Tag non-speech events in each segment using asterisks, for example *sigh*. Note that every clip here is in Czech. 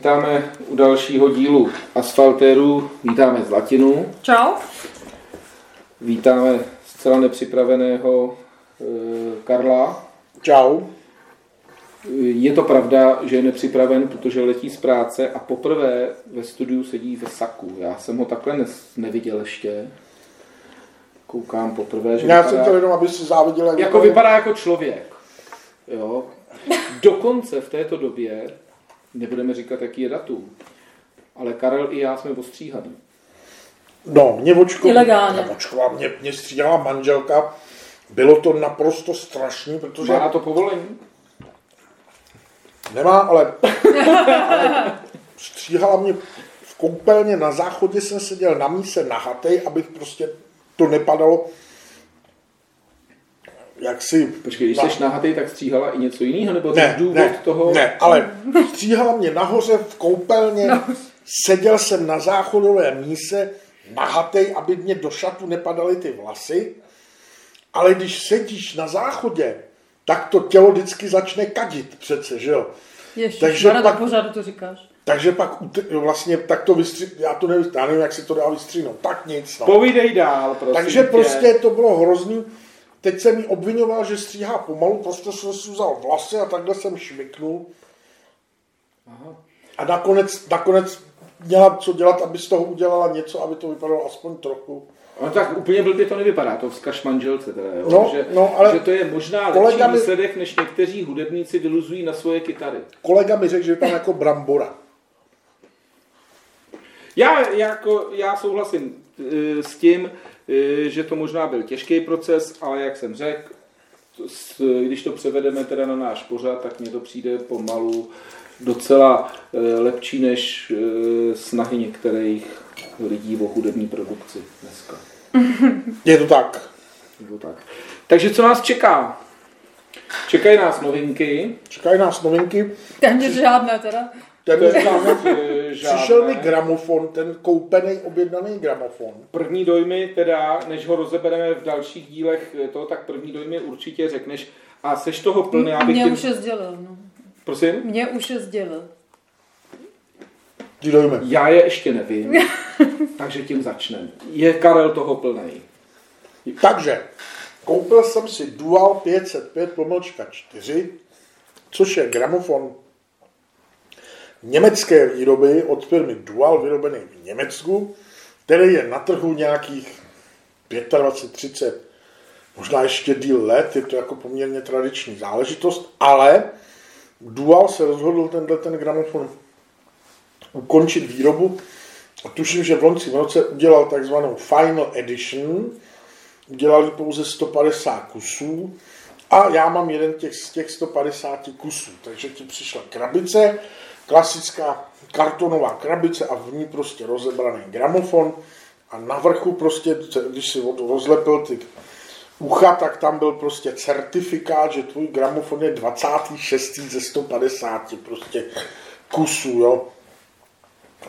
vítáme u dalšího dílu Asfaltéru, vítáme Zlatinu, Čau. vítáme zcela nepřipraveného e, Karla. Čau. Je to pravda, že je nepřipraven, protože letí z práce a poprvé ve studiu sedí ve saku. Já jsem ho takhle ne- neviděl ještě. Koukám poprvé, že Já vypadá, jsem chtěl jenom, aby si záviděl, jak jako vypadá jako člověk. Jo. Dokonce v této době, nebudeme říkat, jaký je datum, ale Karel i já jsme ostříhaný. No, mě očko... Ilegálně. Očkovala, mě, mě stříhala manželka. Bylo to naprosto strašný, protože Má na to povolení? nemá, ale, *laughs* ale stříhala mě v koupelně na záchodě jsem seděl na míse nahatej, abych prostě to nepadalo jak si... Počkej, když na- jsi nahatý, tak stříhala i něco jiného, nebo ne, důvod ne, toho... ne, ale *laughs* stříhala mě nahoře v koupelně, no. seděl jsem na záchodové míse, nahatej, aby mě do šatu nepadaly ty vlasy, ale když sedíš na záchodě, tak to tělo vždycky začne kadit přece, že jo? Ještě, Takže pak- pořád to říkáš. Takže pak vlastně tak to vystři... já to nevím, já nevím, jak se to dá vystříhnout, tak nic. No. Povídej dál, prosím Takže tě. prostě to bylo hrozný. Teď jsem mi obvinoval, že stříhá pomalu, prostě jsem si vzal vlasy a takhle jsem šviknul. A nakonec, nakonec měla co dělat, aby z toho udělala něco, aby to vypadalo aspoň trochu. No tak úplně blbě to nevypadá, to vzkaž manželce teda, jo? No, že, no, ale že to je možná lepší mi- výsledek, než někteří hudebníci vyluzují na svoje kytary. Kolega mi řekl, že tam jako brambora. Já, jako, já souhlasím e, s tím, že to možná byl těžký proces, ale jak jsem řekl, to s- když to převedeme teda na náš pořad, tak mně to přijde pomalu docela e, lepší než snahy některých lidí o hudební produkci dneska. *laughs* Je to tak. Nebo tak. Takže co nás čeká? Čekají nás novinky. Čekají nás novinky. Téměř žádné teda. Ten e, *laughs* přišel mi gramofon, ten koupený, objednaný gramofon. První dojmy, teda, než ho rozebereme v dalších dílech, to, tak první dojmy určitě řekneš. A seš toho plný, abych Mě tím... už je sdělil, no. Prosím? Mě už je sdělil. Ty dojme. Já je ještě nevím, *laughs* takže tím začneme. Je Karel toho plný. Takže, koupil jsem si Dual 505 pomlčka 4, což je gramofon německé výroby od firmy Dual, vyrobený v Německu, který je na trhu nějakých 25, 30, možná ještě díl let, je to jako poměrně tradiční záležitost, ale Dual se rozhodl tenhle ten gramofon ukončit výrobu a tuším, že v loňském roce udělal takzvanou Final Edition, udělali pouze 150 kusů a já mám jeden těch, z těch 150 kusů. Takže ti přišla krabice, klasická kartonová krabice a v ní prostě rozebraný gramofon a na vrchu prostě, když si rozlepil ty ucha, tak tam byl prostě certifikát, že tvůj gramofon je 26. ze 150 prostě kusů, jo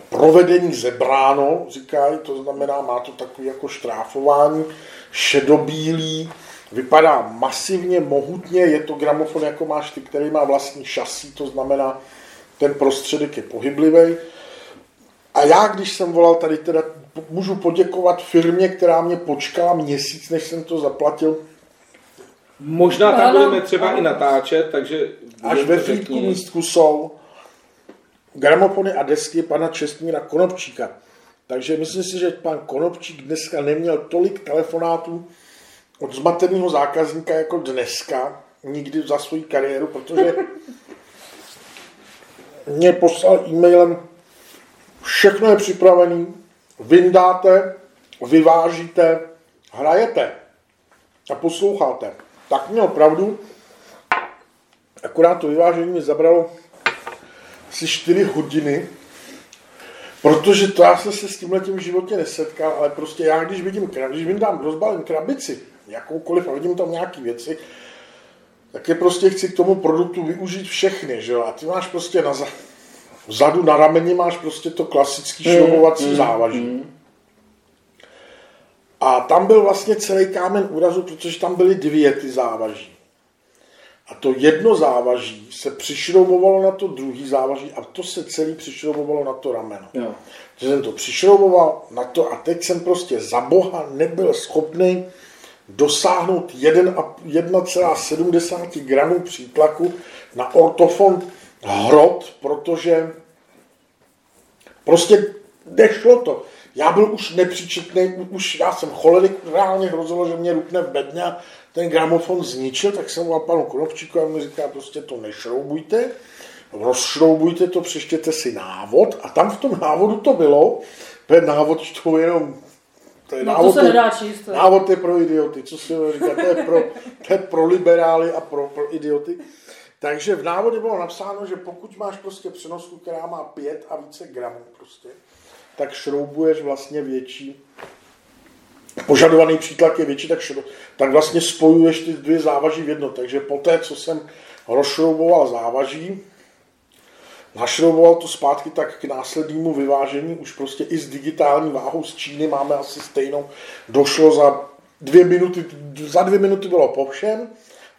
provedení zebráno, říkají, to znamená, má to takový jako štráfování, šedobílý, vypadá masivně, mohutně, je to gramofon, jako máš ty, který má vlastní šasí, to znamená, ten prostředek je pohyblivý. A já, když jsem volal tady teda, můžu poděkovat firmě, která mě počkala měsíc, než jsem to zaplatil, Možná tam Ano, budeme třeba ano. i natáčet, takže... Až ve flítku místku jsou gramofony a desky pana Čestmíra Konopčíka. Takže myslím si, že pan Konopčík dneska neměl tolik telefonátů od zmateného zákazníka jako dneska, nikdy za svou kariéru, protože *laughs* mě poslal e-mailem, všechno je připravené, vyndáte, vyvážíte, hrajete a posloucháte. Tak měl pravdu, akorát to vyvážení mi zabralo asi 4 hodiny, protože to já jsem se s tímhle tím životě nesetkal, ale prostě já, když vidím, když vyndám, rozbalím krabici, jakoukoliv a vidím tam nějaký věci, tak je prostě chci k tomu produktu využít všechny, že jo? A ty máš prostě na za, vzadu na rameni máš prostě to klasický šroubovací závaží. A tam byl vlastně celý kámen úrazu, protože tam byly dvě ty závaží. A to jedno závaží se přišroubovalo na to druhý závaží a to se celý přišroubovalo na to rameno. Jo. Že jsem to přišrouboval na to a teď jsem prostě za boha nebyl schopný dosáhnout 1,7 gramů přítlaku na ortofon hrot, protože prostě nešlo to. Já byl už nepříčetný, už já jsem cholerik, reálně hrozilo, že mě rupne v bedně a ten gramofon zničil, tak jsem volal panu Konopčíku a on mi říká, prostě to nešroubujte, rozšroubujte to, přeštěte si návod a tam v tom návodu to bylo, to návod to jenom to je No návod, to se nedá číst. to je- návod je pro idioty, co si říká, to je pro, to je pro liberály a pro, pro idioty. Takže v návodě bylo napsáno, že pokud máš prostě přenosku, která má 5 a více gramů prostě, tak šroubuješ vlastně větší, požadovaný přítlak je větší, tak, šro, tak vlastně spojuješ ty dvě závaží v jedno. Takže poté, co jsem rozšrouboval závaží, našrouboval to zpátky tak k následnému vyvážení, už prostě i s digitální váhou z Číny máme asi stejnou, došlo za dvě minuty, za dvě minuty bylo po všem,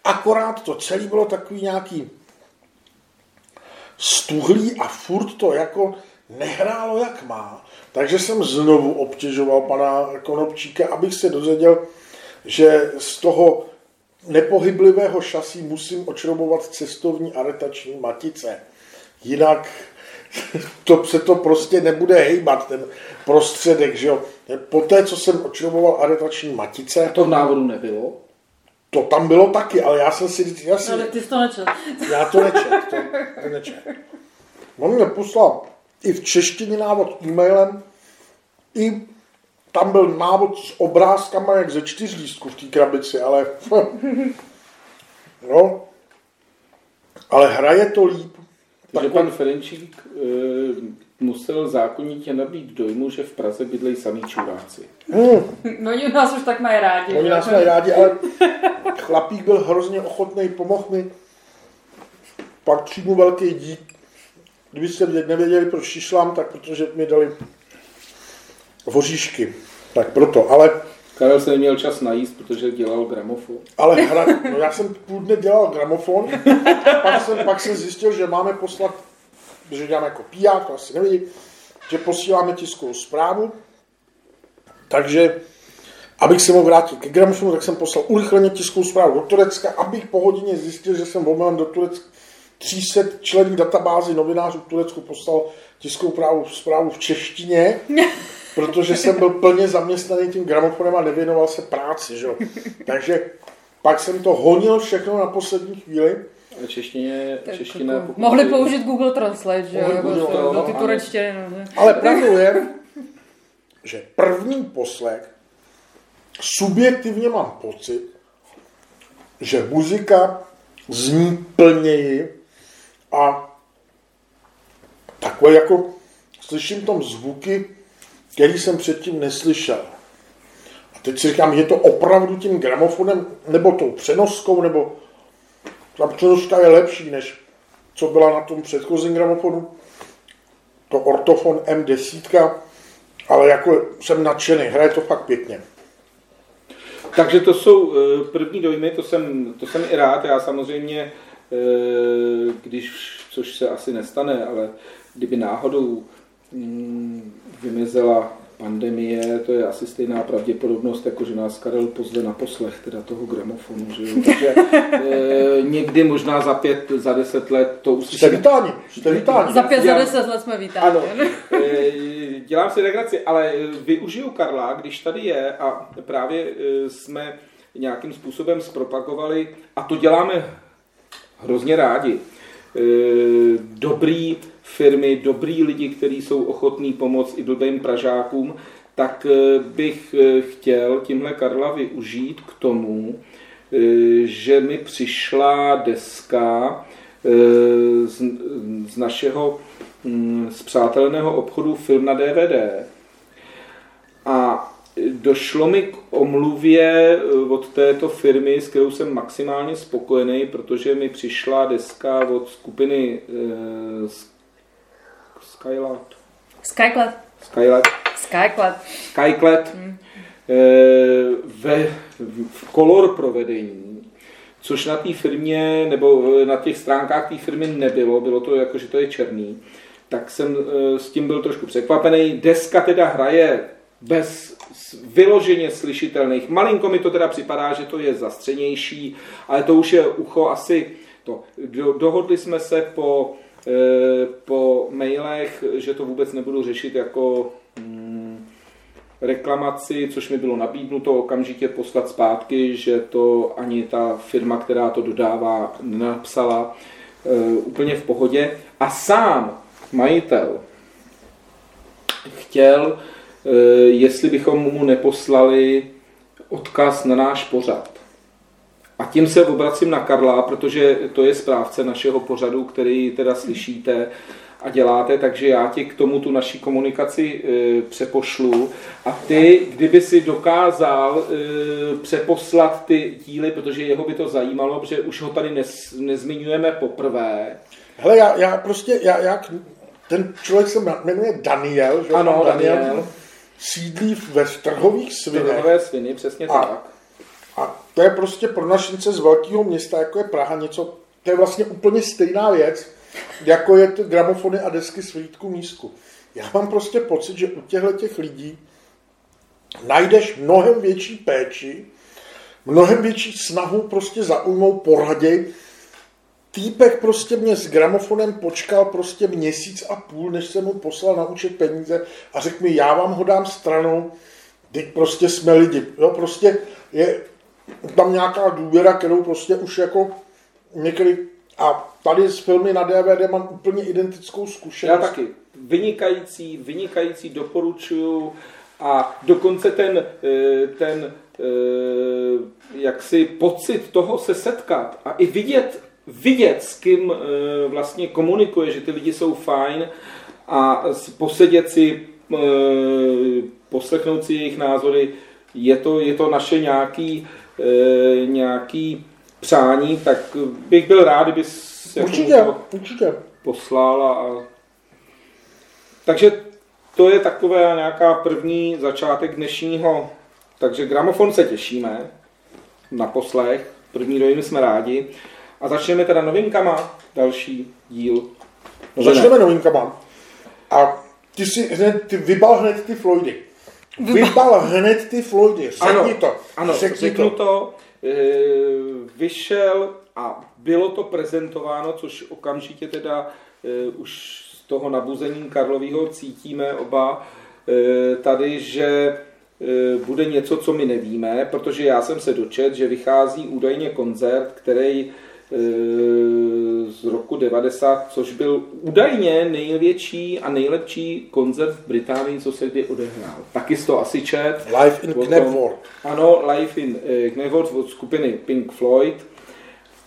akorát to celé bylo takový nějaký stuhlý a furt to jako nehrálo jak má. Takže jsem znovu obtěžoval pana Konopčíka, abych se dozvěděl, že z toho nepohyblivého šasí musím očrobovat cestovní aretační matice. Jinak to se to prostě nebude hejbat, ten prostředek, že jo. Poté, co jsem očroboval aretační matice, To v návodu nebylo. to tam bylo taky, ale já jsem si, já si Ale ty jsi to nečel. já to nečet, to, to nečet. On mě poslal i v češtině návod e-mailem, i tam byl návod s obrázkama jak ze čtyř lístků v té krabici, ale *laughs* no, ale hraje to líp. Takže Tak pan Ferenčík e, musel zákonitě nabít dojmu, že v Praze bydlejí samý čuráci. Hmm, No oni nás už tak mají rádi. oni že? nás mají rádi, ale chlapík byl hrozně ochotný, pomohl mi. Patří mu velký dík. Kdybyste nevěděli, proč šišlám, tak protože mi dali voříšky. Tak proto, ale, Karel se neměl čas najíst, protože dělal gramofon. ale hra, no já jsem půl dne dělal gramofon, pak jsem, pak jsem zjistil, že máme poslat, že děláme jako PR, to asi nevidí, že posíláme tiskovou zprávu, takže abych se mohl vrátit ke gramofonu, tak jsem poslal urychleně tiskovou zprávu do Turecka, abych po hodině zjistil, že jsem omylem do Turecka. 300 členů databázy novinářů v Turecku poslal tiskovou zprávu, zprávu v češtině, protože jsem byl plně zaměstnaný tím gramofonem a nevěnoval se práci. Že? jo. *laughs* Takže pak jsem to honil všechno na poslední chvíli. A češtině, čeština... jako, pokud- mohli použít Google Translate, že jo, Mohli použít, to- no, do ty ano. turečtiny. No, že? Ale pravdou je, že první poslech subjektivně mám pocit, že muzika zní plněji a takové jako slyším tam zvuky, který jsem předtím neslyšel. A teď si říkám, je to opravdu tím gramofonem, nebo tou přenoskou, nebo ta přenoska je lepší, než co byla na tom předchozím gramofonu to ortofon M10, ale jako jsem nadšený, hraje to fakt pěkně. Takže to jsou eh, první dojmy, to jsem, to jsem i rád. Já samozřejmě, eh, když, což se asi nestane, ale kdyby náhodou mm, vymizela pandemie, to je asi stejná pravděpodobnost, jako že nás Karel pozve na poslech teda toho gramofonu. Že jo? Takže *laughs* eh, někdy možná za pět, za deset let to Jste uslyšíme. vítáni, jste vítáni. Za pět, za deset let jsme vítáni. Ano, *laughs* eh, dělám si legraci, ale eh, využiju Karla, když tady je a právě eh, jsme nějakým způsobem zpropagovali, a to děláme hrozně rádi, eh, dobrý firmy, dobrý lidi, kteří jsou ochotní pomoct i blbým Pražákům, tak eh, bych eh, chtěl tímhle Karla využít k tomu, eh, že mi přišla deska z, z našeho mm, zpřáteleného obchodu Film na DVD. A došlo mi k omluvě od této firmy, s kterou jsem maximálně spokojený, protože mi přišla deska od skupiny Skylat. Skyclad. Skylat. Skyclad. Skyclad eh, ve, v color provedení, což na té firmě nebo eh, na těch stránkách té firmy nebylo, bylo to jako, že to je černý, tak jsem eh, s tím byl trošku překvapený. Deska teda hraje bez vyloženě slyšitelných. Malinko mi to teda připadá, že to je zastřenější, ale to už je ucho asi to. Do, dohodli jsme se po, e, po mailech, že to vůbec nebudu řešit jako mm, reklamaci, což mi bylo nabídnuto okamžitě poslat zpátky, že to ani ta firma, která to dodává, nenapsala e, úplně v pohodě. A sám majitel chtěl, e, jestli bychom mu neposlali odkaz na náš pořad. A tím se obracím na Karla, protože to je správce našeho pořadu, který teda slyšíte a děláte, takže já ti k tomu tu naší komunikaci e, přepošlu. A ty, kdyby si dokázal e, přeposlat ty díly, protože jeho by to zajímalo, protože už ho tady nez, nezmiňujeme poprvé. Hele, já, já prostě, já, já, ten člověk se jmenuje Daniel, že? Ano, Daniel. Daniel. Sídlí ve trhových svinech. Trhové sviny, přesně A- tak. To je prostě pro našince z velkého města, jako je Praha, něco, to je vlastně úplně stejná věc, jako je ty gramofony a desky s Vítku Mísku. Já mám prostě pocit, že u těchto těch lidí najdeš mnohem větší péči, mnohem větší snahu prostě zaujmout poradě. Týpek prostě mě s gramofonem počkal prostě měsíc a půl, než jsem mu poslal na účet peníze a řekl mi, já vám ho dám stranou, teď prostě jsme lidi. Jo, prostě je tam nějaká důvěra, kterou prostě už jako někdy a tady s filmy na DVD mám úplně identickou Já zkušenost. taky. Vynikající, vynikající, doporučuju. A dokonce ten, eh, ten eh, jaksi pocit toho se setkat a i vidět, vidět s kým eh, vlastně komunikuje, že ty lidi jsou fajn a posedět si, poslechnout si jejich názory, je to, je to naše nějaký, nějaký přání, tak bych byl rád, kdyby Určitě, určitě. poslal a. Takže to je taková nějaká první začátek dnešního. Takže gramofon se těšíme na poslech. První dojmy jsme rádi. A začneme teda novinkama. Další díl. Novinek. Začneme novinkama. A ty si hned, ty vybal hned ty Floydy. Vybal hned ty Floydy. Řekni Ano, to. Ano, Řekni řeknu to. E, vyšel a bylo to prezentováno, což okamžitě teda e, už z toho nabuzení Karlovýho cítíme oba e, tady, že e, bude něco, co my nevíme, protože já jsem se dočet, že vychází údajně koncert, který z roku 90, což byl údajně největší a nejlepší koncert v Británii, co se kdy odehrál. Taky to asi čet. Live in Knebworth. Ano, Live in eh, Knebworth od skupiny Pink Floyd.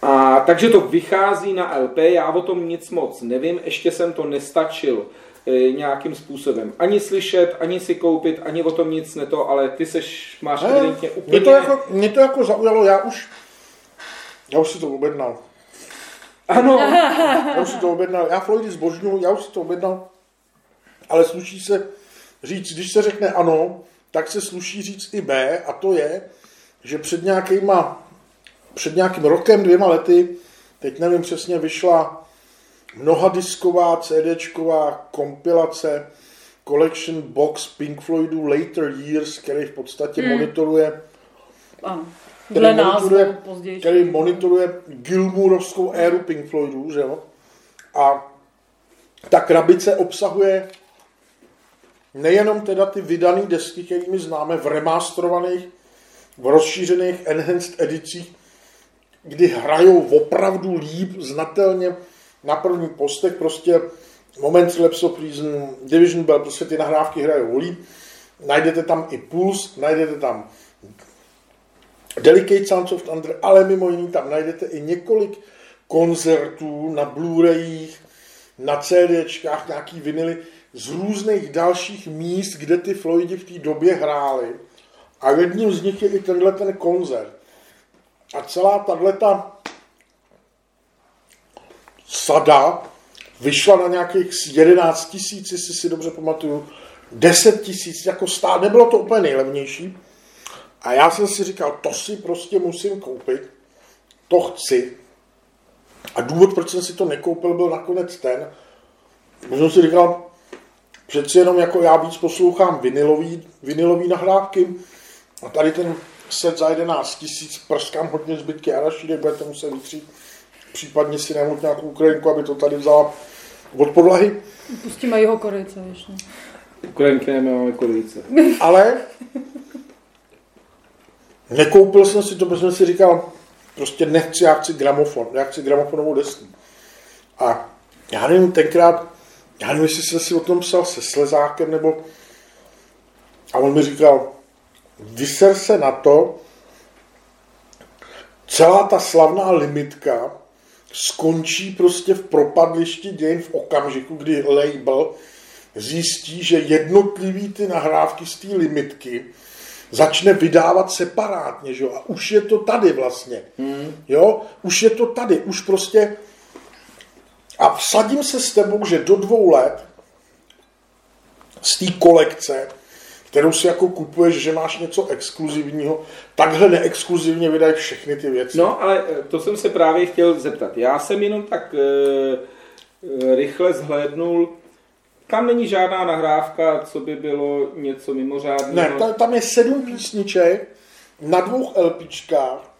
A takže to vychází na LP, já o tom nic moc nevím, ještě jsem to nestačil eh, nějakým způsobem ani slyšet, ani si koupit, ani o tom nic neto, ale ty seš, máš evidentně úplně... mě, to jako, mě to jako zaujalo, já už, já už si to objednal. Ano, Já už si to objednal, já Floydy zbožňuju, já už si to objednal, ale sluší se říct, když se řekne ano, tak se sluší říct i B a to je, že před nějakýma, před nějakým rokem, dvěma lety, teď nevím přesně, vyšla mnohadisková CDčková kompilace Collection Box Pink Floydů Later Years, který v podstatě hmm. monitoruje Ano. Který Dle monitoruje, později. který monitoruje Gilmourovskou éru Pink Floydů, že jo? A ta krabice obsahuje nejenom teda ty vydané desky, kterými známe v remasterovaných, v rozšířených enhanced edicích, kdy hrajou opravdu líp, znatelně na první postech, prostě Moment Lapse of Reason, Division Bell, prostě ty nahrávky hrajou líp. Najdete tam i Pulse, najdete tam Delicate Sounds of Thunder, ale mimo jiný tam najdete i několik koncertů na Blu-rayích, na CDčkách, nějaký vinily z různých dalších míst, kde ty Floydi v té době hráli. A jedním z nich je i tenhle ten koncert. A celá tato sada vyšla na nějakých 11 tisíc, jestli si dobře pamatuju, 10 tisíc, jako stát, nebylo to úplně nejlevnější. A já jsem si říkal, to si prostě musím koupit. to chci. A důvod, proč jsem si to nekoupil, byl nakonec ten, že jsem si říkal, přeci jenom jako já víc poslouchám vinilový, vinilový nahrávky a tady ten set za 11 tisíc prskám hodně zbytky arašidy, budete muset vytřít, případně si najmout nějakou Ukrajinku, aby to tady vzala od podlahy. Pustíme jeho Korejce, víš, no. Ukrajinky nemáme kolice. Ale nekoupil jsem si to, protože jsem si říkal, prostě nechci, já chci gramofon, já chci gramofonovou desku. A já nevím, tenkrát, já nevím, jestli jsem si o tom psal se Slezákem, nebo a on mi říkal, vyser se na to, celá ta slavná limitka skončí prostě v propadlišti dějin v okamžiku, kdy label zjistí, že jednotlivý ty nahrávky z té limitky začne vydávat separátně, že jo? A už je to tady vlastně. Hmm. Jo? Už je to tady. Už prostě... A vsadím se s tebou, že do dvou let z té kolekce, kterou si jako kupuješ, že máš něco exkluzivního, takhle neexkluzivně vydají všechny ty věci. No, ale eh, to jsem se právě chtěl zeptat. Já jsem jenom tak e, e, rychle zhlédnul, tam není žádná nahrávka, co by bylo něco mimořádného. Ne, ta, tam je sedm písniček na dvou LPčkách.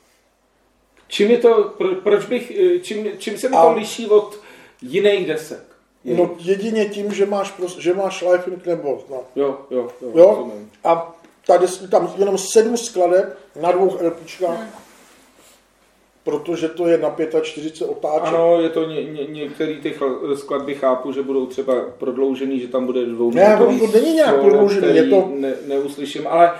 Čím je to, pro, proč bych, eh, čím, čím se mi to A- liší od jiných desek? No jedině tím, že máš, že máš Life in nebo no. Jo, jo, jo, Jo? rozumím. A tady je tam jenom sedm skladeb na dvou LPčkách, protože to je na 45 otáček. Ano, je to ně, ně, některé ty skladby chápu, že budou třeba prodloužený, že tam bude dvou Ne, to není nějak prodloužený, je to- Ne, neuslyším, ale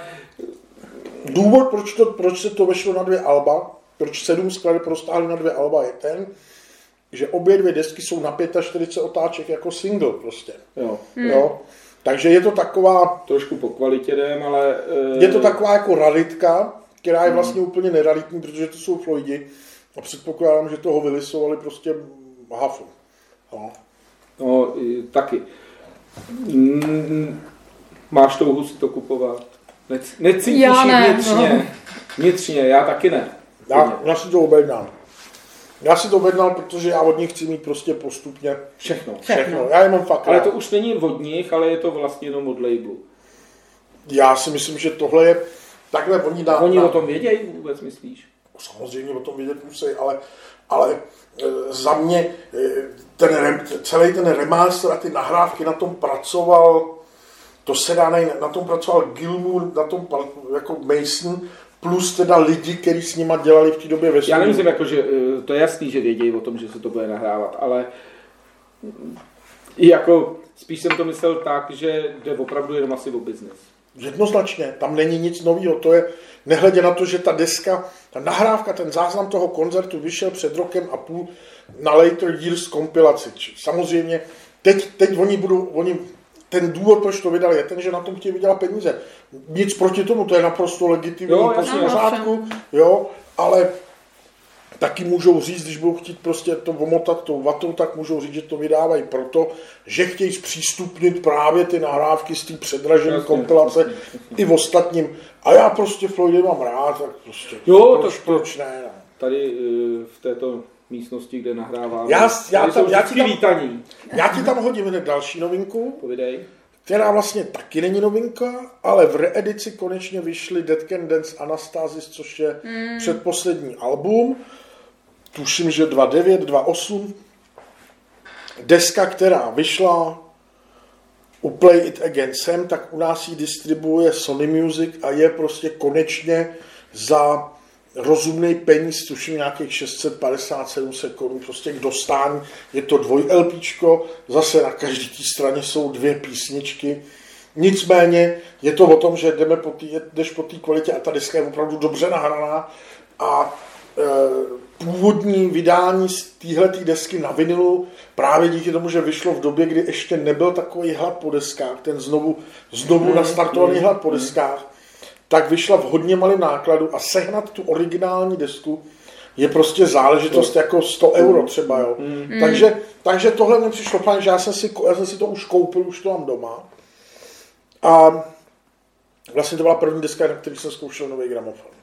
Důvod, proč, to, proč se to vešlo na dvě alba, proč sedm skladeb roztáhli na dvě alba, je ten, že obě dvě desky jsou na 45 otáček jako single prostě. jo, Jo? Takže je to taková, trošku po kvalitě jdem, ale... eh, je to taková jako raritka, která je vlastně úplně neraritní, protože to jsou Floydi a předpokládám, že toho vylisovali prostě hafu. No. No, i- taky. Mm, Máš touhu si to kupovat? Nec- Necítíš Já ne, vnitřně? no. Vnitřně, já taky ne. Já, já si to objednám. Já si to objednám, protože já od nich chci mít prostě postupně Všechno. všechno. Já je mám fakt Ale rád. to už není od nich, ale je to vlastně jenom od labelu. Já si myslím, že tohle je takhle oni dá. Oni na- o tom vědějí vůbec, myslíš? Samozřejmě o tom vědět musí, ale, ale e, za mě e, ten, rem- celý ten remaster a ty nahrávky na tom pracoval, to se dá nej, na tom pracoval Gilmour, na tom jako Mason, plus teda lidi, kteří s nima dělali v té době ve Já nemyslím, jako, že eh, to je jasný, že vědějí o tom, že se to bude nahrávat, ale jako spíš jsem to myslel tak, že jde opravdu jenom asi o biznis. Jednoznačně, tam není nic nového, to je, nehledě na to, že ta deska, ta nahrávka, ten záznam toho koncertu vyšel před rokem a půl na Later Years kompilaci. Samozřejmě, teď, teď oni budou, oni, ten důvod, proč to vydali, je ten, že na tom chtějí vydělat peníze. Nic proti tomu, to je naprosto legitimní, Jo, v pořádku, jo, ale taky můžou říct, když budou chtít prostě to omotat tou vatou, tak můžou říct, že to vydávají proto, že chtějí zpřístupnit právě ty nahrávky z té předražené kompilace i v ostatním. A já prostě Floydy mám rád, tak prostě Jo, proč, to- proč ne? No. Tady eh, v této místnosti, kde nahráváme. Já- já tam- já ti tam- vítaní. Já ti tam hodím hned další novinku, Povidej. která vlastně taky není novinka, ale v reedici konečně vyšly Dead Can Dance Anastasis, což je mm. předposlední album. Tuším, že 2.9, 2.8. Deska, která vyšla u Play It Again sem, tak u nás ji distribuuje Sony Music a je prostě konečně za rozumný peníz, tuším nějakých 650-700 korun, prostě k dostání. Je to dvoj LPčko, zase na každé té straně jsou dvě písničky. Nicméně je to o tom, že jdeme po tý, jdeš po té kvalitě a ta deska je opravdu dobře nahraná a původní vydání z téhle desky na vinilu právě díky tomu, že vyšlo v době, kdy ještě nebyl takový hlad po deskách, ten znovu, znovu nastartovaný hlad po deskách, tak vyšla v hodně malém nákladu a sehnat tu originální desku je prostě záležitost jako 100 euro třeba, jo. Takže, takže tohle mi přišlo fajn, že já jsem, si, já jsem si to už koupil, už to mám doma. A vlastně to byla první deska, na který jsem zkoušel nový gramofon.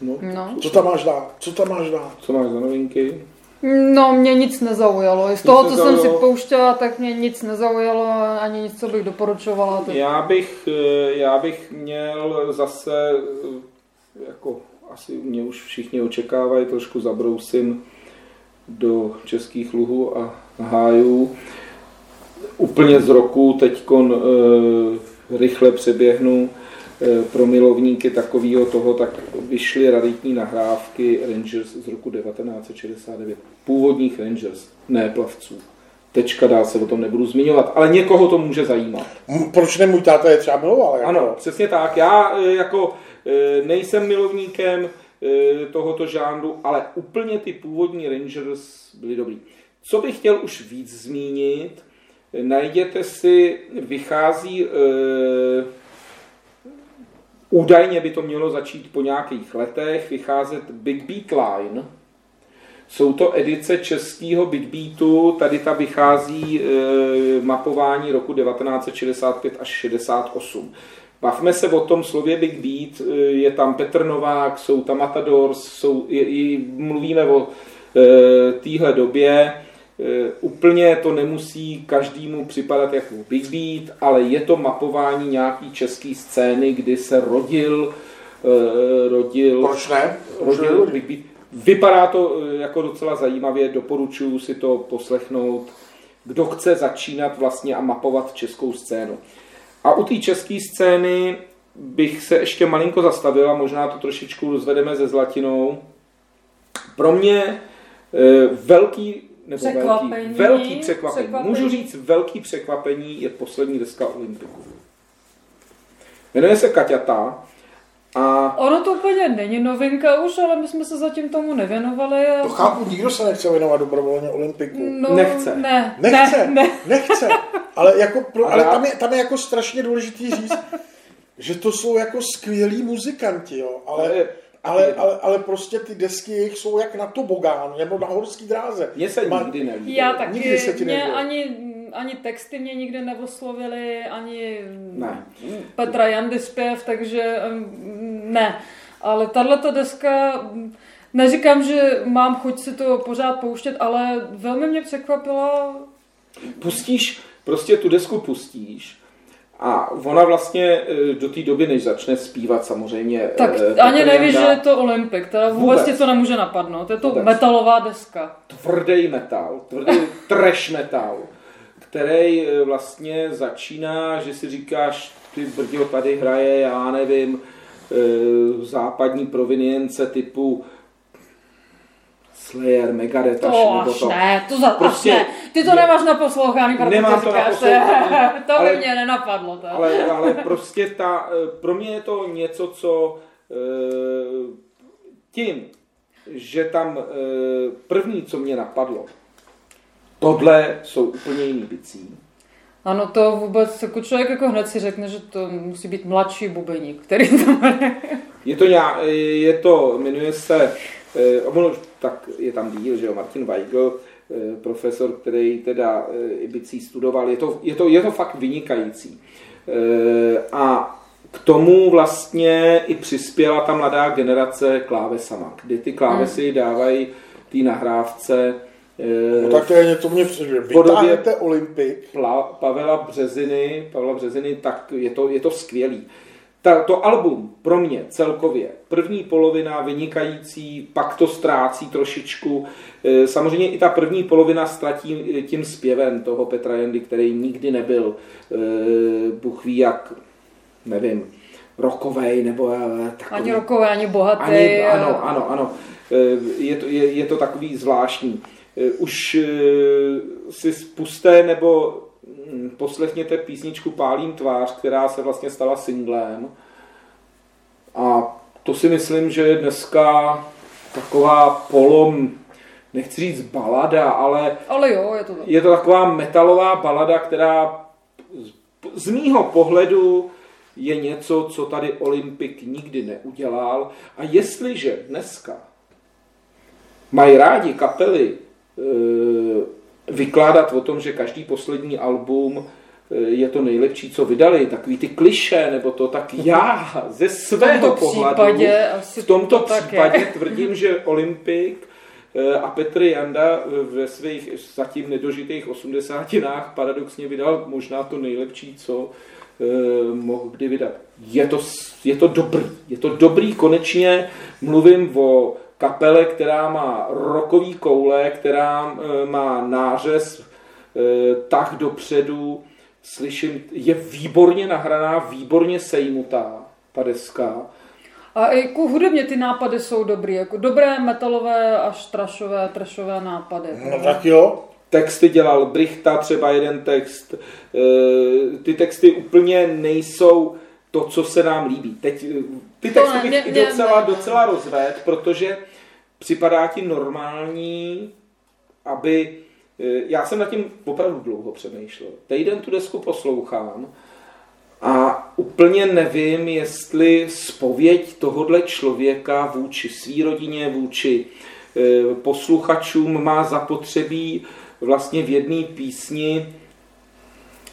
No. No. Co tam máš dát? Co tam máš dát? Co máš za novinky? No, mě nic nezaujalo. Z toho, co jsem si pouštěla, tak mě nic nezaujalo, ani nic, co bych doporučovala. Tak... Já bych, eh, já bych měl zase, eh, jako asi mě už všichni očekávají, trošku zabrousím do českých luhů a hájů. Úplně z roku teďkon e, rychle přeběhnu pro milovníky takového toho, tak vyšly raritní nahrávky Rangers z roku 1969. Původních Rangers, ne plavců. Tečka, dál se o tom nebudu zmiňovat, ale někoho to může zajímat. Proč ne můj táta je třeba miloval? Jako? Ano, přesně tak. Já e, jako e, nejsem milovníkem e, tohoto žánru, ale úplně ty původní Rangers byly dobrý. Co bych chtěl už víc zmínit, e, najděte si, vychází, e, údajně by to mělo začít po nějakých letech, vycházet Big Beat Line, jsou to edice českého Big Beatu, tady ta vychází e, mapování roku 1965 až 68. Bavme se o tom slově Big Beat, e, je tam Petr Novák, jsou tam Matadors, jsou, je, je, mluvíme o e, téhle době. E, úplně to nemusí každému připadat jako Big Beat, ale je to mapování nějaký české scény, kdy se rodil, e, rodil Proč ne? rodil Big Beat. Vypadá to eh, jako docela zajímavě, doporučuji si to poslechnout, kdo chce začínat vlastně a mapovat českou scénu. A u té české scény bych se ještě malinko zastavil a možná to trošičku rozvedeme ze Zlatinou. Pro mě eh, velký, nebo Překvapení. velký, velký překvapení. Překvapení. Můžu říct, velký překvapení je poslední deska Olympiku. Jmenuje se Kaťata a Ono to úplně není novinka už, ale my jsme se zatím tomu nevěnovali. A... To chápu, nikdo se nechce věnovat dobrovolně olympiku. No, Nechce. Ne, Nechce, ne, ne. nechce. Ale, jako pro, Ale ale já- tam, je, tam je jako strašně důležitý říct, že to jsou jako skvělí muzikanti, jo. Ale, Ale- ale, ale, ale prostě ty desky jejich jsou jak na tobogán nebo na horský dráze. mně se Ma- nikdy nelíbí. Já taky, Nikdy se ti mě ani, ani texty mě nikdy neoslovily, ani Ne. Petra Jandy zpěv, takže ne. Ale tahle deska, neříkám, že mám chuť si to pořád pouštět, ale velmi mě překvapila. pustíš, prostě tu desku pustíš a ona vlastně eh, do té doby, než začne zpívat samozřejmě. Tak eh, ani nevíš, že je to Olympik, teda vůbec, Vůbec. to nemůže napadnout. Je to Vůbec. metalová deska. Tvrdý metal, tvrdý *laughs* trash metal, který eh, vlastně začíná, že si říkáš, ty brdio tady hraje, já nevím, západní provinience typu Slayer, Megadeth, až To nebo až to. ne, to za Prostě ne. Ty to je- nemáš naposlouchaný, protože Nemám to říkáš, naposlouchaný, *laughs* to by ale- mě nenapadlo. To. Ale, ale prostě ta, eh, pro mě je to něco, co eh, tím, že tam eh, první, co mě napadlo, tohle jsou úplně jiný bicí. Ano, to vůbec, jako člověk jako hned si řekne, že to musí být mladší bubeník, který tam hraje. Je to, nějak, je to, jmenuje se, ono, tak je tam díl, že jo, Martin Weigl, eh, profesor, který teda eh, Ibicí studoval, je to, je to, je to fakt vynikající. Eh, A k tomu vlastně i přispěla ta mladá generace klávesama, kdy ty klávesy dávají té nahrávce eh, No tak to je něco mě přijde. Vytáhnete Olympik, Pla, Pavela Březiny, Pavla Březiny, tak je to, je to skvělý. Ta, to album pro mě celkově, první polovina vynikající, pak to ztrácí trošičku. E, Samozřejmě i ta první polovina ztratí e, tím zpěvem toho Petra Jandy, který nikdy nebyl, e, Bůh ví jak, nevím, rokovej nebo takový. Ani rokové, ani bohatý. Ani, ano, ano, ano. Je to, je, je to takový zvláštní. Už si spuste nebo poslechněte písničku Pálím tvář, která se vlastně stala singlem. A to si myslím, že je dneska taková polom, nechci říct balada, ale Ale jo, je to tak. je to taková metalová balada, která z, z mýho pohledu je něco, co tady Olympik nikdy neudělal. A jestliže dneska mají rádi kapely e, vykládat o tom, že každý poslední album e, je to nejlepší, co vydali, takový ty kliše, nebo to, tak já ze svého pohledu v tomto to případě je. tvrdím, že Olympik eh, a Petr Janda eh, ve svých zatím nedožitých osmdesátinách paradoxně vydal možná to nejlepší, co eh, mohl kdy vydat. Je to, je to dobrý, je to dobrý, konečně mluvím o kapele, která má rokový koule, která eh, má nářez eh, tak dopředu, slyším, je výborně nahraná, výborně sejmutá ta deska. A i jako hudebně ty nápady jsou dobrý, jako dobré metalové až trashové, trashové nápady. No tak jo. Texty dělal Brichta, třeba jeden text. Eh, Ty texty úplně nejsou to, co se nám líbí. Teď, ty To texty ne, bych i mě- docela, ne. docela rozvedl, protože připadá ti normální, aby... eh, Já jsem nad tím opravdu dlouho přemýšlel. Týden tu desku poslouchám a úplně nevím, jestli spověď tohodle člověka vůči svý rodině, vůči eh, posluchačům má zapotřebí vlastně v jedné písni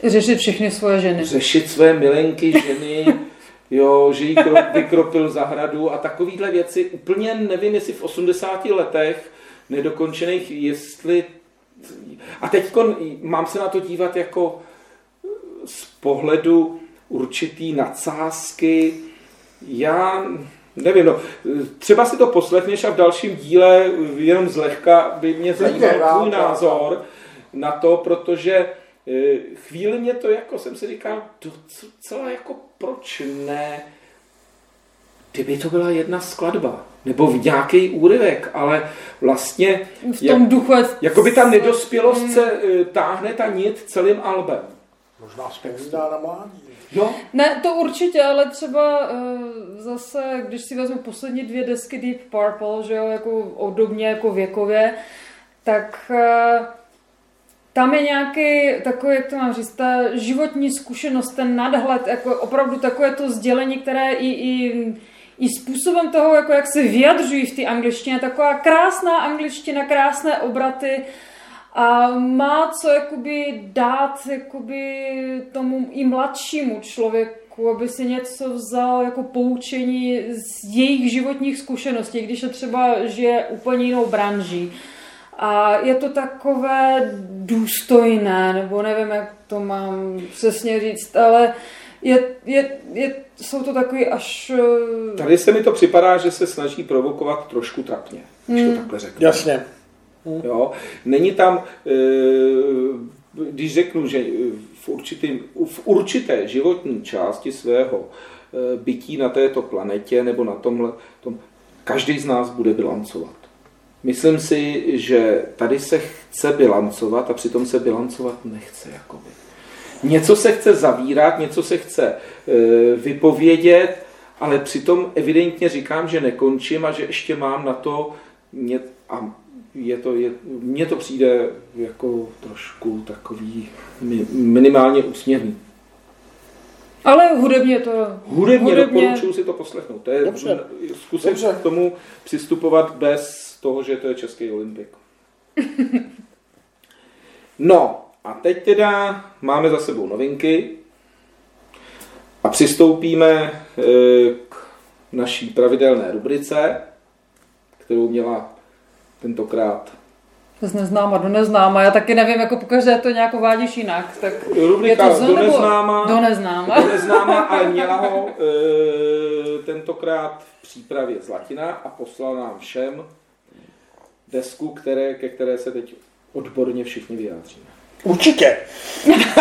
Řešit všechny svoje ženy. řešit své milenky, ženy, *laughs* jo, že jí kro- vykropil zahradu a takovýhle věci. Úplně nevím, jestli v 80 letech nedokončených, jestli... A teď mám se na to dívat jako z pohledu určitý nadsázky. Já nevím, no, třeba si to poslechneš a v dalším díle jenom zlehka by mě zajímal tvůj názor na to, protože eh, chvíli mě to jako jsem si říkal, docela jako proč ne, kdyby to byla jedna skladba, nebo v nějaký úryvek, ale vlastně V tom duchu je... jako by ta nedospělost se eh, táhne ta nit celým albem. Možná vzpomíná na mládí. Jo, Ne, to určitě, ale třeba uh, zase, když si vezmu poslední dvě desky Deep Purple, že jo, jako obdobně jako věkově, tak tam je nějaký takový, jak to mám říct, ta životní zkušenost, ten nadhled, jako opravdu takové to sdělení, které i, i, i způsobem toho, jako jak se vyjadřují v té angličtině, taková krásná angličtina, krásné obraty, a má co jakoby dát jakoby tomu i mladšímu člověku, aby si něco vzal jako poučení z jejich životních zkušeností, když je třeba žije úplně jinou branží. A je to takové důstojné, nebo nevím, jak to mám přesně říct, ale je, je, je, jsou to takový až... eh, tady se mi to připadá, že se snaží provokovat trošku trapně, když to takhle řeknu. Jasně. Jo? Není tam, eh, když řeknu, že v, určitým, v určité životní části svého eh, bytí na této planetě nebo na tomhle, tom, každý z nás bude bilancovat. Myslím si, že tady se chce bilancovat a přitom se bilancovat nechce. Jakoby. Něco se chce zavírat, něco se chce eh, vypovědět, ale přitom evidentně říkám, že nekončím a že ještě mám na to ně, a je to, je, mně to přijde jako trošku takový mi, minimálně úsměvný. Ale hudebně to... Hudebně, hudebně doporučuji si to poslechnout. To je, Dobře. Zkusit Dobře. k tomu přistupovat bez toho, že to je Český olympik. *laughs* No, a teď teda máme za sebou novinky a přistoupíme eh, k naší pravidelné rubrice, kterou měla tentokrát Z neznáma do neznáma. Já taky nevím, jako pokaždé to nějak vádíš jinak. Tak Rubrika je to z- do neznáma. Do neznáma. Do neznáma, ale měla ho e, tentokrát v přípravě Zlatina a poslal nám všem desku, které, ke které se teď odborně všichni vyjádříme. Určitě. *laughs*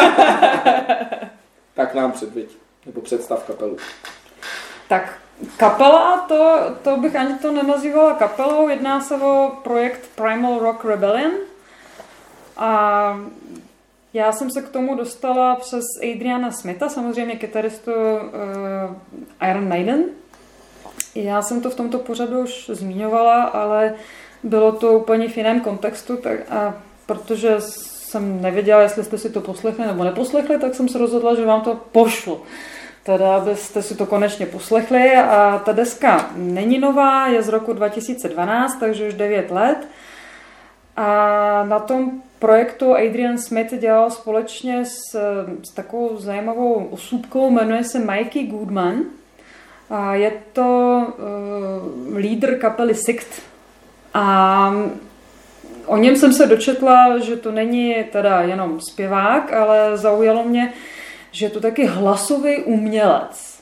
Tak nám předvěď, nebo představ kapelu. Tak kapela, to, to bych ani to nenazývala kapelou, jedná se o projekt Primal Rock Rebellion. A já jsem se k tomu dostala přes Adriana Smitha, samozřejmě kytaristu uh, Iron Maiden. Já jsem to v tomto pořadu už zmiňovala, ale bylo to úplně v jiném kontextu, tak, a protože jsem nevěděla, jestli jste si to poslechli nebo neposlechli, tak jsem se rozhodla, že vám to pošlu. Teda, abyste si to konečně poslechli. A ta deska není nová, je z roku 2012, takže už 9 let. A na tom projektu Adrian Smith dělal společně s, s takovou zajímavou osůbkou, jmenuje se Mikey Goodman. A je to uh, lídr kapely Sikt. A o něm jsem se dočetla, že to není teda jenom zpěvák, ale zaujalo mě, že je to taky hlasový umělec.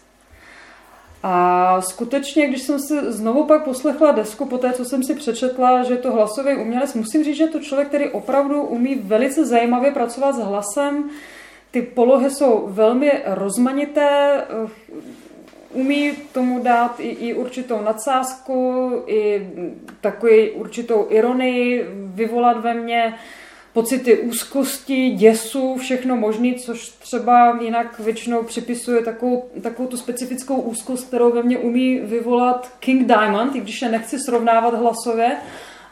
A skutečně, když jsem si znovu pak poslechla desku, po té, co jsem si přečetla, že je to hlasový umělec, musím říct, že je to člověk, který opravdu umí velice zajímavě pracovat s hlasem. Ty polohy jsou velmi rozmanité, umí tomu dát i, i určitou nadsázku, i takový určitou ironii, vyvolat ve mně pocity úzkosti, děsu, všechno možné, což třeba jinak většinou připisuje takovou, takovou tu specifickou úzkost, kterou ve mně umí vyvolat King Diamond, i když je nechci srovnávat hlasově,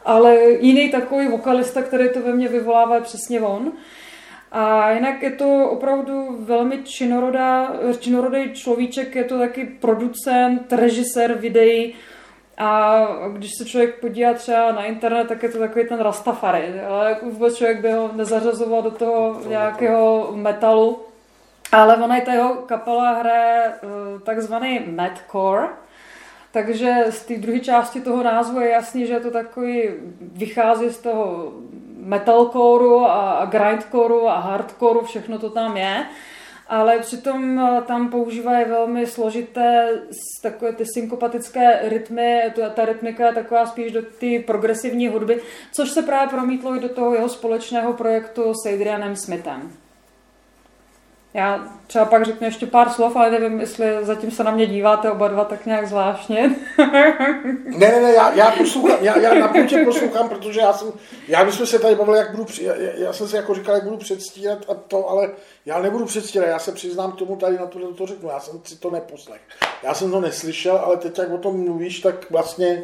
ale jiný takový vokalista, který to ve mně vyvolává, je přesně on. A jinak je to opravdu velmi činorodá, činorodý človíček, je to taky producent, režisér videí, a když se člověk podívá třeba na internet, tak je to takový ten Rastafari, ale vůbec člověk by ho nezařazoval do toho to nějakého metalu. Ale ona i ta jeho kapela hraje uh, takzvaný madcore, takže z té druhé části toho názvu je jasný, že je to takový, vychází z toho metalcoreu a, grindcoreu a hardcoreu, všechno to tam je ale přitom eh, tam používají velmi složité takové ty synkopatické rytmy, ta rytmika je taková spíš do té progresivní hudby, což se právě promítlo i do toho jeho společného projektu s Adrianem Smithem. Já třeba pak řeknu ještě pár slov, ale nevím, jestli zatím se na mě díváte oba dva tak nějak zvláštně. *laughs* ne, ne, ne, já, já poslouchám, já, já na půjče poslouchám, protože já jsem, já bychom se tady bavili, jak budu, já, já, jsem si jako říkal, jak budu předstírat a to, ale já nebudu předstírat, já se přiznám k tomu tady na to, to řeknu, já jsem si to neposlech. Já jsem to neslyšel, ale teď, jak o tom mluvíš, tak vlastně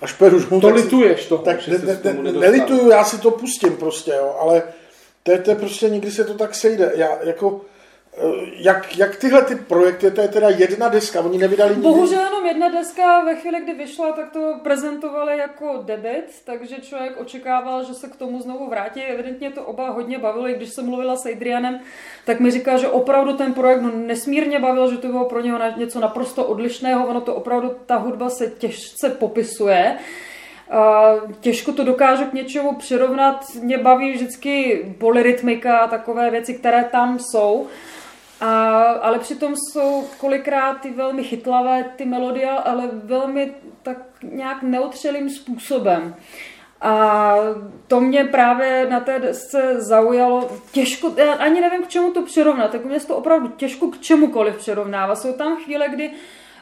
až peru To lituješ to, tak ne, ne, ne, nelituju, já si to pustím prostě, jo, ale to je, to je prostě, nikdy se to tak sejde. Já jako, jak, jak tyhle ty projekty, to je teda jedna deska, oni nevydali nikdy... Bohužel jenom jedna deska, ve chvíli, kdy vyšla, tak to prezentovali jako debit, takže člověk očekával, že se k tomu znovu vrátí. Evidentně to oba hodně bavilo, i když jsem mluvila s Adrianem, tak mi říká, že opravdu ten projekt no, nesmírně bavil, že to bylo pro něho něco naprosto odlišného, ono to opravdu, ta hudba se těžce popisuje. Uh, těžko to dokážu k něčemu přirovnat. Mě baví vždycky polyrytmika a takové věci, které tam jsou. A, ale přitom jsou kolikrát ty velmi chytlavé, ty melodie, ale velmi tak nějak neotřelým způsobem. A to mě právě na té desce zaujalo těžko, já ani nevím, k čemu to přirovnat, tak mě to opravdu těžko k čemukoliv přirovnává. Jsou tam chvíle, kdy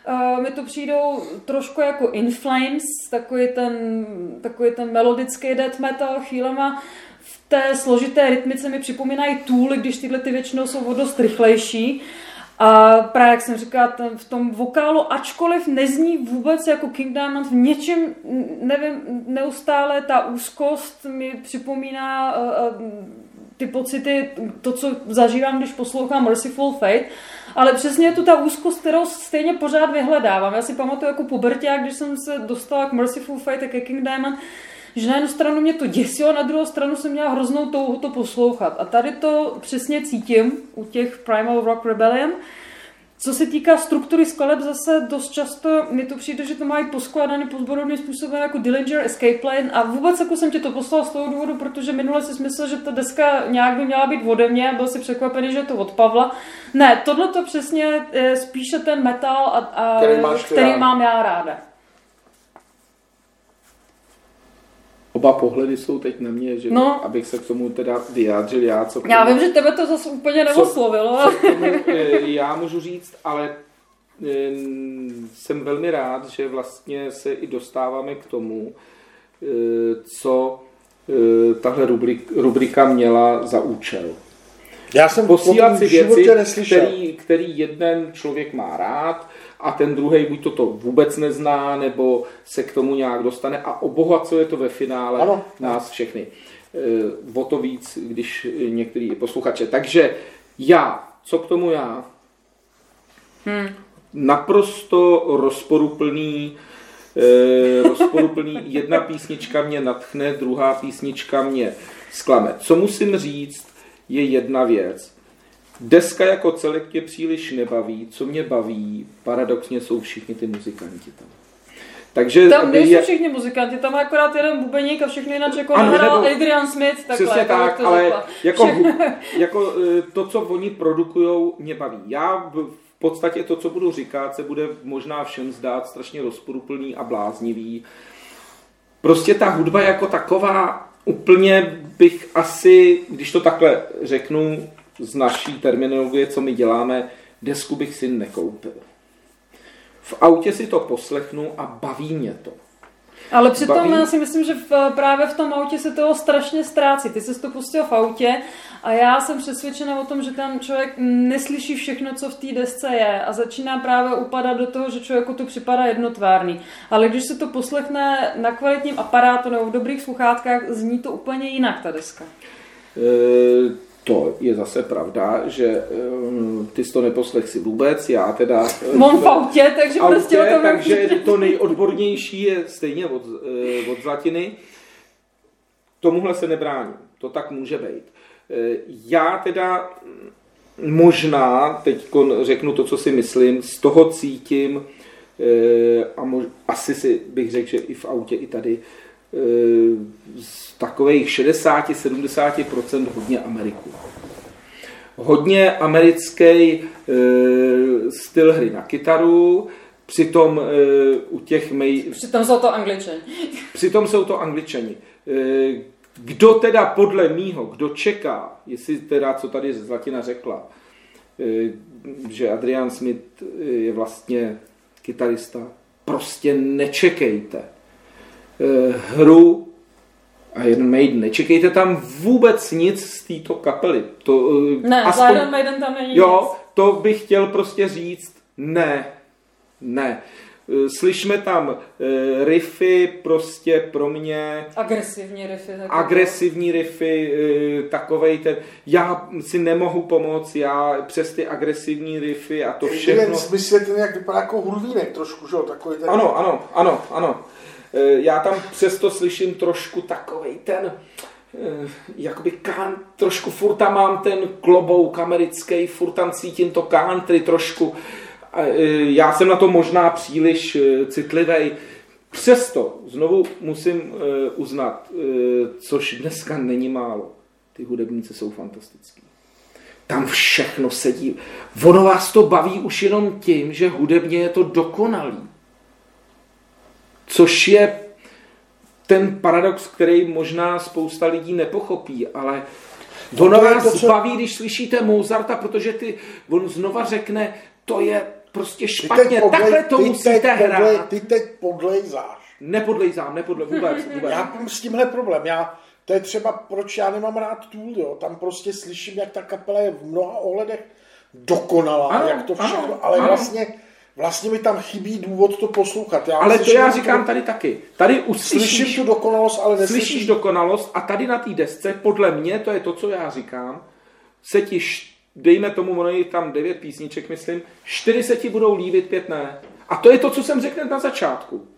uh, mi to přijdou trošku jako In Flames, takový ten, takový ten melodický death metal chvílema, té složité rytmice mi připomínají tůly, když tyhle ty většinou jsou o dost rychlejší. A právě, jak jsem říkala, v tom vokálu, ačkoliv nezní vůbec jako King Diamond, v něčem, nevím, neustále ta úzkost mi připomíná uh, ty pocity, to, co zažívám, když poslouchám Merciful Fate, ale přesně je tu ta úzkost, kterou stejně pořád vyhledávám. Já si pamatuju jako puberták, když jsem se dostala k Merciful Fate a ke King Diamond, že na jednu stranu mě to děsilo, na druhou stranu jsem měla hroznou touhu to poslouchat. A tady to přesně cítím u těch Primal Rock Rebellion. Co se týká struktury skladeb, zase dost často mi to přijde, že to mají poskládané podobným způsobem jako Dillinger Escape Plan a vůbec jako jsem ti to poslal z toho důvodu, protože minule si myslel, že ta deska nějak by měla být ode mě a byl si překvapený, že je to od Pavla. Ne, tohle to přesně je spíše ten metal, a, a, který, který mám já ráda. Oba pohledy jsou teď na mě, že no. abych se k tomu teda vyjádřil já. Co já vím, že tebe to zase úplně neoslovilo. Co, co tomu, eh, já můžu říct, ale eh, jsem velmi rád, že vlastně se i dostáváme k tomu, eh, co tahle rubrika měla za účel. Já jsem posílat si věci, který, který jeden člověk má rád, a ten druhý buď to, to vůbec nezná, nebo se k tomu nějak dostane a obohacuje to ve finále ano. nás všechny. E, o to víc, když některý posluchače. Takže já, co k tomu já? Hmm. Naprosto rozporuplný e, rozporuplný. *laughs* Jedna písnička mě natchne, druhá písnička mě zklame. Co musím říct, je jedna věc. Deska jako celek mě příliš nebaví. Co mě baví, paradoxně jsou všichni ty muzikanti tam. Takže tam nejsou je... všichni muzikanti, tam je akorát jeden bubeník a všechny jinak jako ano, nahrál nebo... Adrian Smith, takhle. Přesně tak, ale jako, jako e, to, co oni produkují, mě baví. Já v podstatě to, co budu říkat, se bude možná všem zdát strašně rozporuplný a bláznivý. Prostě ta hudba jako taková, úplně bych asi, když to takhle řeknu z naší terminologie, co my děláme, desku bych si nekoupil. V autě si to poslechnu a baví mě to. Ale přitom baví... já si myslím, že v, právě v tom autě se toho strašně ztrácí. Ty jsi to pustil v autě a já jsem přesvědčena o tom, že ten člověk neslyší všechno, co v té desce je a začíná právě upadat do toho, že člověku to připadá jednotvárný. Ale když se to poslechne na kvalitním aparátu nebo v dobrých sluchátkách, zní to úplně jinak ta deska. E to je zase pravda, že um, ty jsi to neposlech si vůbec, já teda... Mám v autě, takže autě, prostě o tom Takže to nejodbornější je stejně od, eh, od Zlatiny. Tomuhle se nebráním, to tak může být. Eh, já teda možná, teď řeknu to, co si myslím, z toho cítím, a mož, asi si bych řekl, že i v autě, i tady, z takových 60-70% hodně Ameriku. Hodně americký e, styl hry na kytaru, přitom e, u těch mej... Přitom jsou to angličani. Přitom jsou to angličani. Kdo teda podle mýho, kdo čeká, jestli teda, co tady Zlatina řekla, že Adrian Smith je vlastně kytarista, prostě nečekejte. E, hru Iron Maiden. Nečekejte tam vůbec nic z této kapely. To, eh, ne, aspoň, Iron Maiden tam není Jo, nic. to bych chtěl prostě říct. Ne, ne. Eh, slyšme tam eh, riffy, prostě pro mě... Agresivní riffy. Takové. Agresivní riffy, takovej ten... Já si nemohu pomoct, já přes ty agresivní riffy a to všechno... Jen smysl, jak vypadá jako hurvínek trošku, že jo? Takový ten... Ano, ano, ano, ano. Eh, já tam přesto slyším trošku takovej ten, eh, jakoby kán, trošku furt tam mám ten klobouk americký, furt tam cítím to country trošku. Eh, já jsem na to možná příliš citlivý. Přesto znovu musím uznat, což dneska není málo. Ty hudebníci jsou fantastický. Tam všechno sedí. Ono vás to baví už jenom tím, že hudebně je to dokonalý. Což je ten paradox, který možná spousta lidí nepochopí, ale to ono vás to, co... baví, když slyšíte Mozarta, protože ty, on znova řekne, to je prostě špatně, podlej, takhle to musíte teď hrát. Podlej, ty teď podlejzáš. Nepodlejzám, nepodle, vůbec, *laughs* vůbec. Já mám s tímhle problém. Já, to je třeba, proč já nemám rád Tool, jo. Tam prostě slyším, jak ta kapela je v mnoha ohledech dokonalá, ano, jak to všechno, ano, ale ano. vlastně Vlastně mi tam chybí důvod to poslouchat. Já ale to já říkám to, tady taky. Tady uslyšíš, slyším tu dokonalost, ale neslyším. Slyšíš dokonalost a tady na té desce, podle mě, to je to, co já říkám, se ti, dejme tomu, ono je tam devět písniček, myslím, čtyři se ti budou líbit, pět ne. A to je to, co jsem řekl na začátku.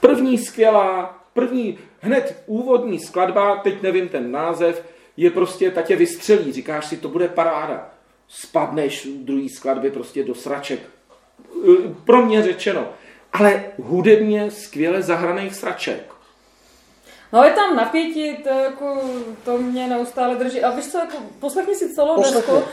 První skvělá, první hned úvodní skladba, teď nevím ten název, je prostě, ta tě vystřelí, říkáš si, to bude paráda. Spadneš v druhý skladbě prostě do sraček, pro mě řečeno, ale hudebně skvěle zahraných sraček. No je tam napětí, to, jako, to mě neustále drží. A víš co, jako, poslechni si celou Poslechni. desku,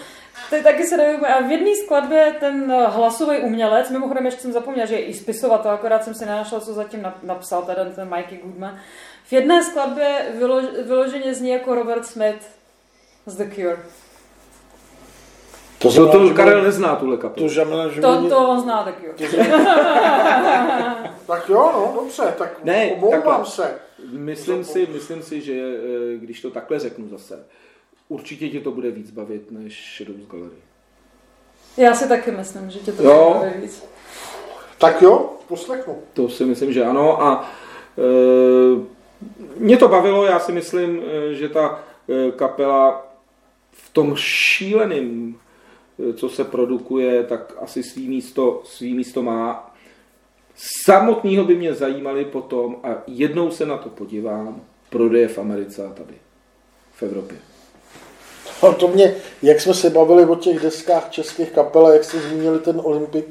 to taky se nevím, a v jedné skladbě ten hlasový umělec, mimochodem ještě jsem zapomněla, že je i spisovatel, akorát jsem si nenašla, co zatím napsal ten, ten Mikey Goodman. V jedné skladbě vylož, vyloženě zní jako Robert Smith z The Cure. To, znamená, to, to Karel nezná tuhle kapelu. To znamená, že to, to on zná, tak jo. *laughs* tak jo, no, dobře, tak ne, omlouvám se. Myslím si, myslím si, že eh, když to takhle řeknu zase, určitě tě to bude víc bavit než Shadows Gallery. Já si taky myslím, že tě to jo. bude bavit víc. Tak jo, poslechnu. To si myslím, že ano a e, mě to bavilo, já si myslím, eh, že ta kapela v tom šíleném co se produkuje, tak asi svý místo, svý místo má. Samotného by mě zajímaly potom, a jednou se na to podívám, prodeje v Americe a tady, v Evropě. A to mě, jak jsme se bavili o těch deskách českých kapel jak jste zmínili ten Olympik,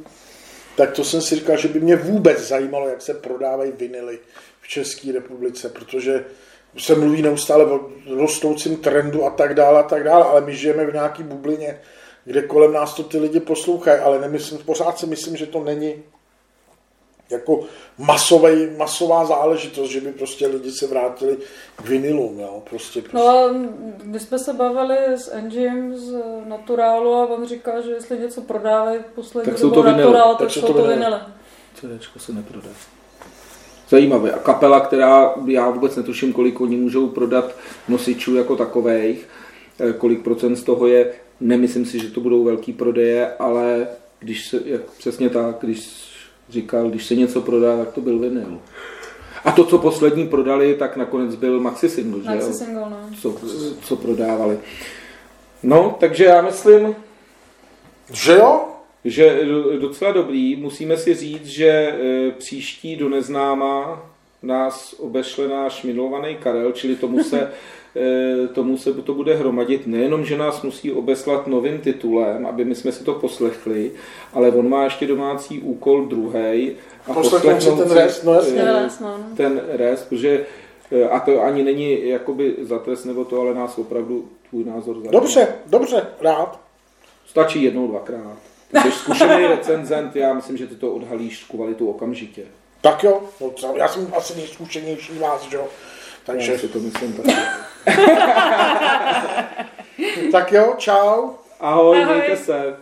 tak to jsem si říkal, že by mě vůbec zajímalo, jak se prodávají vinily v České republice, protože se mluví neustále o rostoucím trendu a tak dále a tak dále, ale my žijeme v nějaký bublině, kde kolem nás to ty lidi poslouchají, ale nemyslím, pořád si myslím, že to není jako masový, masová záležitost, že by prostě lidi se vrátili k vinilům, jo, prostě, prostě. No a my jsme se bavili s Engine z Naturálu a on říká, že jestli něco prodávají poslední tak jsou to Natural, tak, tak jsou to vinily. CDčko se neprodá. Zajímavé. A kapela, která, já vůbec netuším, kolik oni můžou prodat nosičů jako takových, kolik procent z toho je, nemyslím si, že to budou velký prodeje, ale když se, jak přesně tak, když říkal, když se něco prodá, tak to byl vinyl. A to, co poslední prodali, tak nakonec byl maxi single, že maxi single, no. co, co prodávali. No, takže já myslím... Že jo? Že docela dobrý. Musíme si říct, že e, příští do neznáma nás obešle náš milovaný Karel, čili tomu se *laughs* Eh, tomu se to bude hromadit. Nejenom, že nás musí obeslat novým titulem, aby my jsme si to poslechli, ale on má ještě domácí úkol druhý. A poslechnout si ten rest, no jasně. Eh, no. Ten rest, protože eh, a to ani není jakoby za trest nebo to, ale nás opravdu tvůj názor zajímá. Dobře, dobře, rád. Stačí jednou, dvakrát. Ty jsi zkušený *laughs* recenzent, já myslím, že ty to odhalíš kvalitu okamžitě. Tak jo, no, já jsem asi nejzkušenější vás, že jo. Takže... Já si to myslím taky. *laughs* tak jo, čau. Ahoj, Ahoj. mějte se.